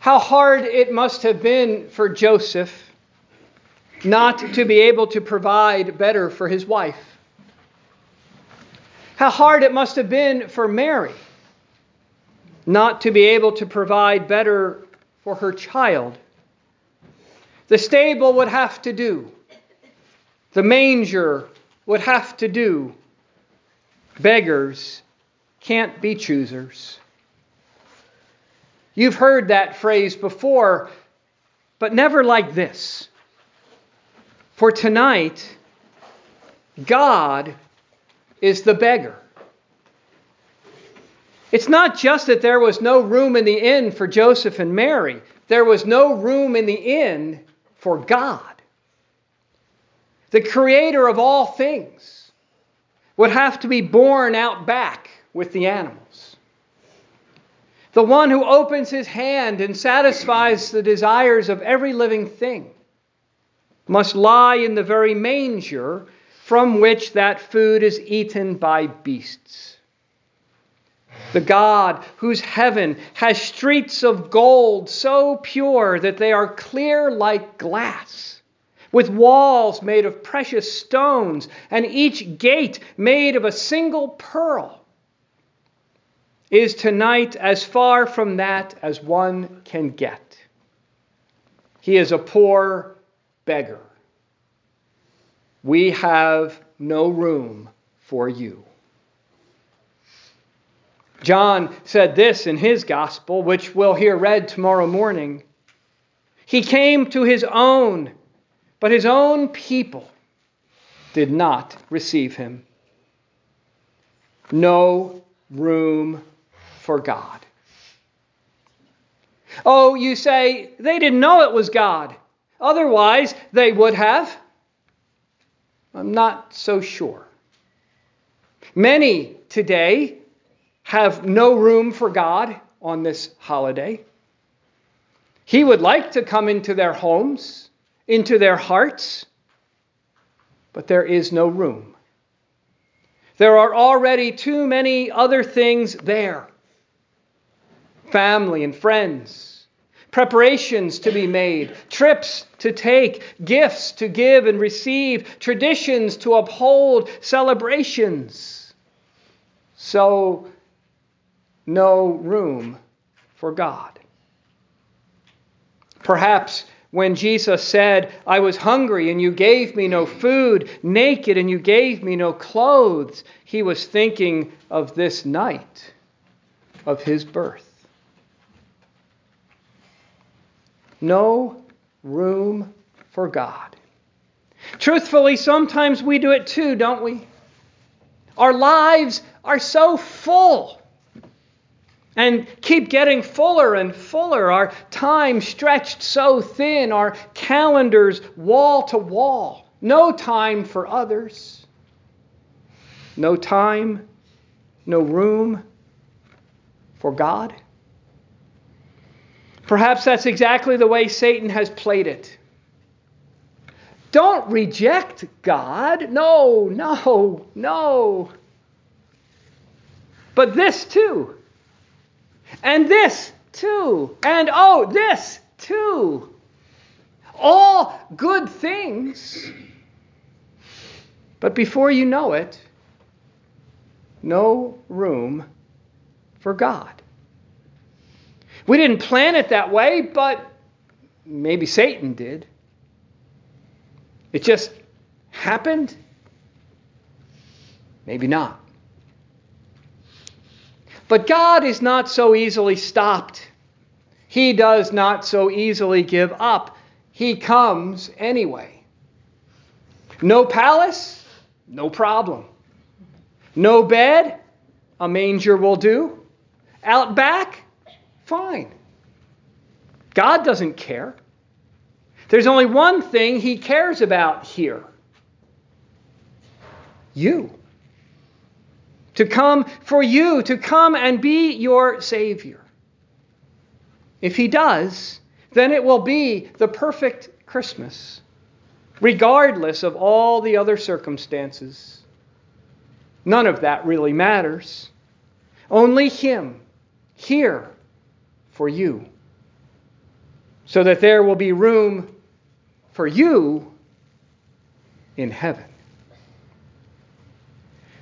How hard it must have been for Joseph not to be able to provide better for his wife. How hard it must have been for Mary not to be able to provide better for her child. The stable would have to do, the manger would have to do. Beggars can't be choosers. You've heard that phrase before, but never like this. For tonight, God is the beggar. It's not just that there was no room in the inn for Joseph and Mary, there was no room in the inn for God. The creator of all things would have to be born out back with the animals. The one who opens his hand and satisfies the desires of every living thing must lie in the very manger from which that food is eaten by beasts. The God whose heaven has streets of gold so pure that they are clear like glass, with walls made of precious stones, and each gate made of a single pearl, is tonight as far from that as one can get. He is a poor beggar. We have no room for you. John said this in his gospel, which we'll hear read tomorrow morning. He came to his own, but his own people did not receive him. No room for God. Oh, you say, they didn't know it was God. Otherwise, they would have. I'm not so sure. Many today have no room for God on this holiday. He would like to come into their homes, into their hearts, but there is no room. There are already too many other things there family and friends, preparations to be made, trips to take, gifts to give and receive, traditions to uphold, celebrations. So, no room for God. Perhaps when Jesus said, I was hungry and you gave me no food, naked and you gave me no clothes, he was thinking of this night of his birth. No room for God. Truthfully, sometimes we do it too, don't we? Our lives are so full and keep getting fuller and fuller. Our time stretched so thin, our calendars wall to wall. No time for others. No time, no room for God. Perhaps that's exactly the way Satan has played it. Don't reject God. No, no, no. But this too. And this too. And oh, this too. All good things. But before you know it, no room for God. We didn't plan it that way, but maybe Satan did. It just happened? Maybe not. But God is not so easily stopped. He does not so easily give up. He comes anyway. No palace? No problem. No bed? A manger will do. Out back? Fine. God doesn't care. There's only one thing he cares about here you. To come for you, to come and be your Savior. If he does, then it will be the perfect Christmas, regardless of all the other circumstances. None of that really matters. Only him here for you. so that there will be room for you in heaven.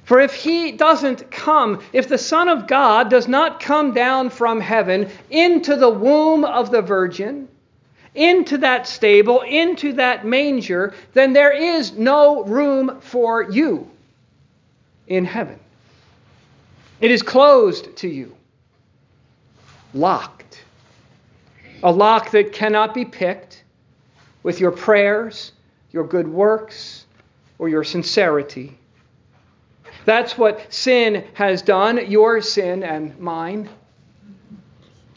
For if he doesn't come, if the Son of God does not come down from heaven into the womb of the Virgin, into that stable, into that manger, then there is no room for you in heaven. It is closed to you, locked. A lock that cannot be picked with your prayers, your good works, or your sincerity. That's what sin has done, your sin and mine.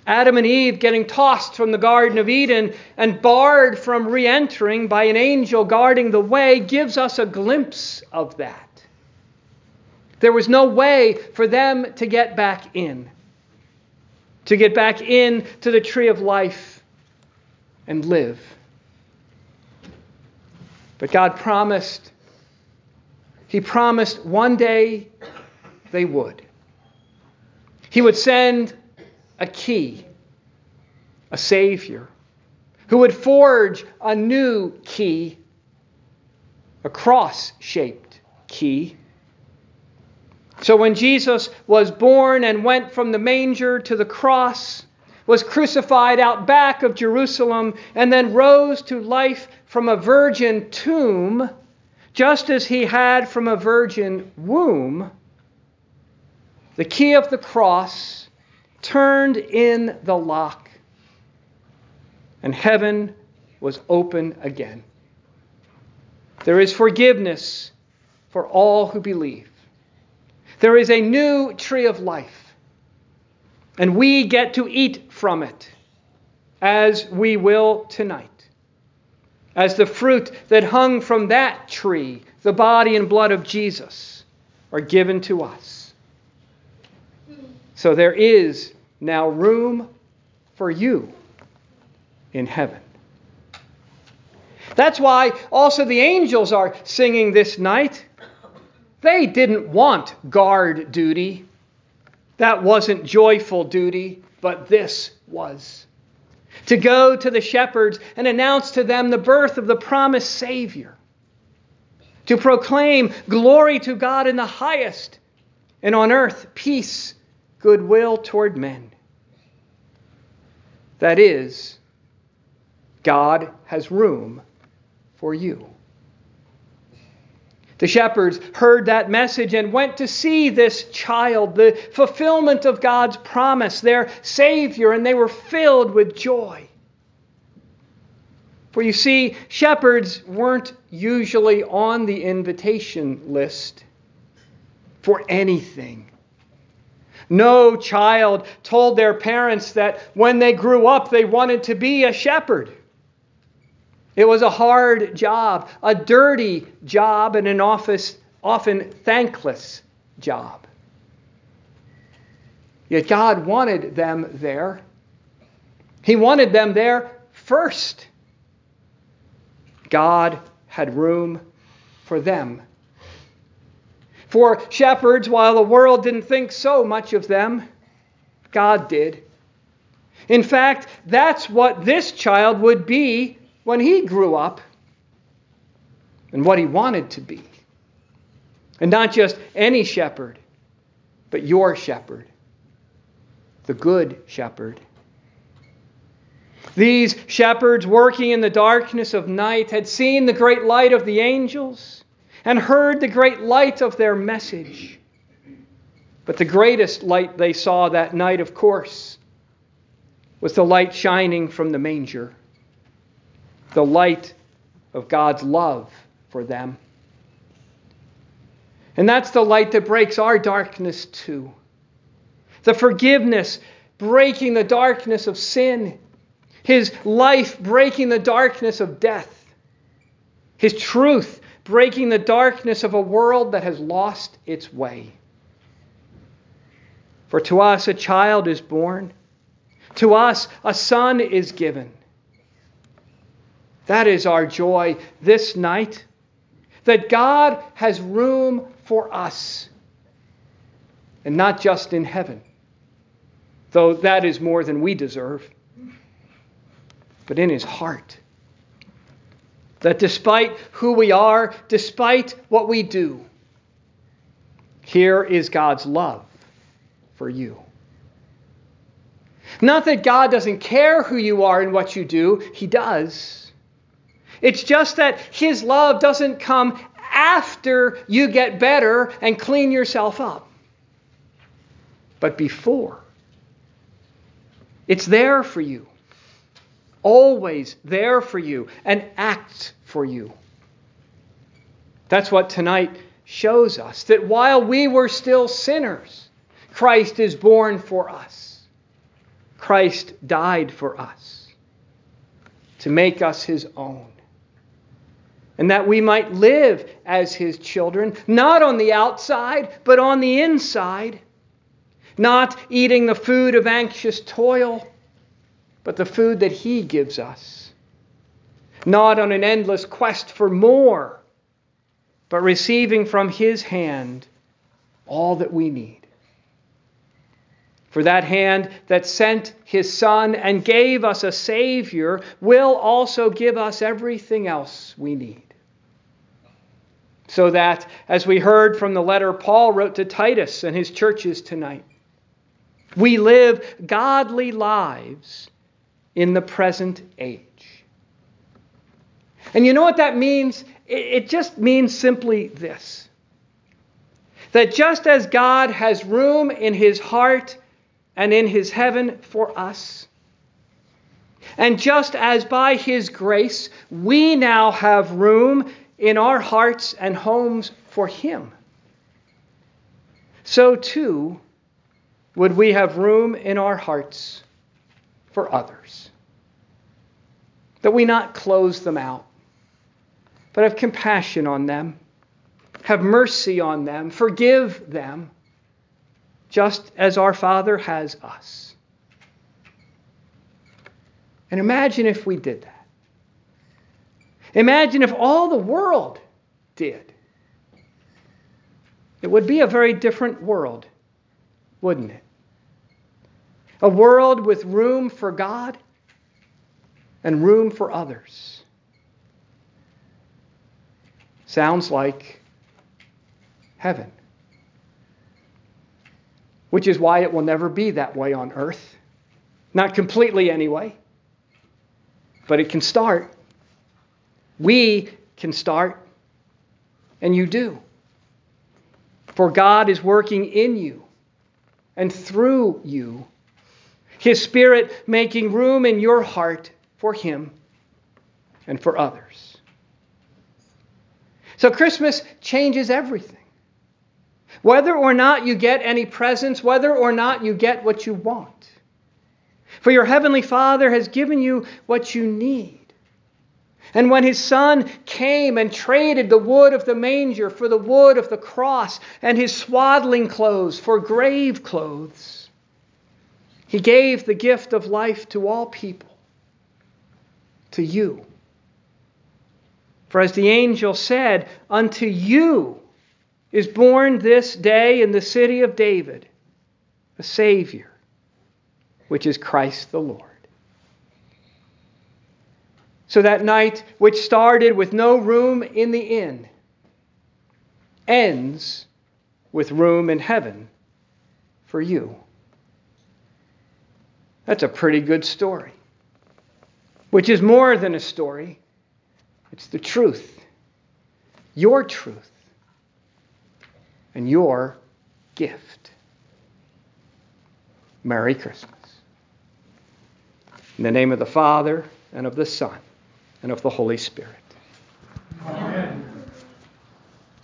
Adam and Eve getting tossed from the Garden of Eden and barred from re entering by an angel guarding the way gives us a glimpse of that. There was no way for them to get back in, to get back in to the tree of life and live. But God promised he promised one day they would. He would send a key, a Savior, who would forge a new key, a cross shaped key. So when Jesus was born and went from the manger to the cross, was crucified out back of Jerusalem, and then rose to life from a virgin tomb, just as he had from a virgin womb, the key of the cross turned in the lock, and heaven was open again. There is forgiveness for all who believe. There is a new tree of life, and we get to eat from it as we will tonight as the fruit that hung from that tree, the body and blood of Jesus, are given to us. So there is now room for you in heaven. That's why also the angels are singing this night. They didn't want guard duty. That wasn't joyful duty, but this was to go to the shepherds and announce to them the birth of the promised Savior, to proclaim glory to God in the highest, and on earth peace, goodwill toward men. That is, God has room for you. The shepherds heard that message and went to see this child, the fulfillment of God's promise, their Savior, and they were filled with joy. For you see, shepherds weren't usually on the invitation list for anything. No child told their parents that when they grew up they wanted to be a shepherd. It was a hard job, a dirty job, and an office, often thankless job. Yet God wanted them there. He wanted them there first. God had room for them. For shepherds, while the world didn't think so much of them, God did. In fact, that's what this child would be when he grew up and what he wanted to be. And not just any shepherd, but your shepherd, the good shepherd. These shepherds working in the darkness of night had seen the great light of the angels and heard the great light of their message. But the greatest light they saw that night, of course, was the light shining from the manger the light of God's love for them. And that's the light that breaks our darkness too. The forgiveness breaking the darkness of sin. His life breaking the darkness of death. His truth breaking the darkness of a world that has lost its way. For to us a child is born, to us a son is given that is our joy this night. That God has room for us. And not just in heaven, though that is more than we deserve. but in his heart. That despite who we are, despite what we do, here is God's love for you. Not that God doesn't care who you are and what you do, He does. It's just that His love doesn't come after you get better and clean yourself up, but before. It's there for you, always there for you, and acts for you. That's what tonight shows us that while we were still sinners, Christ is born for us. Christ died for us to make us his own. And that we might live as his children, not on the outside, but on the inside. Not eating the food of anxious toil, but the food that he gives us. Not on an endless quest for more, but receiving from his hand all that we need. For that hand that sent his Son and gave us a Savior will also give us everything else we need. So that, as we heard from the letter Paul wrote to Titus and his churches tonight, we live godly lives in the present age. And you know what that means? It just means simply this that just as God has room in his heart and in his heaven for us. And just as by his grace we now have room in our hearts and homes for him, so too would we have room in our hearts for others. That we not close them out, but have compassion on them, have mercy on them, forgive them just as our Father has us. And imagine if we did that. Imagine if all the world did. It would be a very different world, wouldn't it? A world with room for God and room for others. Sounds like heaven which is why it will never be that way on earth. Not completely, anyway. But it can start. We can start, and you do. For God is working in you and through you, His Spirit making room in your heart for Him and for others. So Christmas changes everything. Whether or not you get any presents, whether or not you get what you want. For your heavenly Father has given you what you need. And when his son came and traded the wood of the manger for the wood of the cross and his swaddling clothes for grave clothes, he gave the gift of life to all people, to you. For as the angel said, Unto you is born this day in the city of David a Savior, which is Christ the Lord. So that night, which started with no room in the inn, ends with room in heaven for you. That's a pretty good story, which is more than a story, it's the truth, your truth and your gift. Merry Christmas. In the name of the Father, and of the Son, and of the Holy Spirit.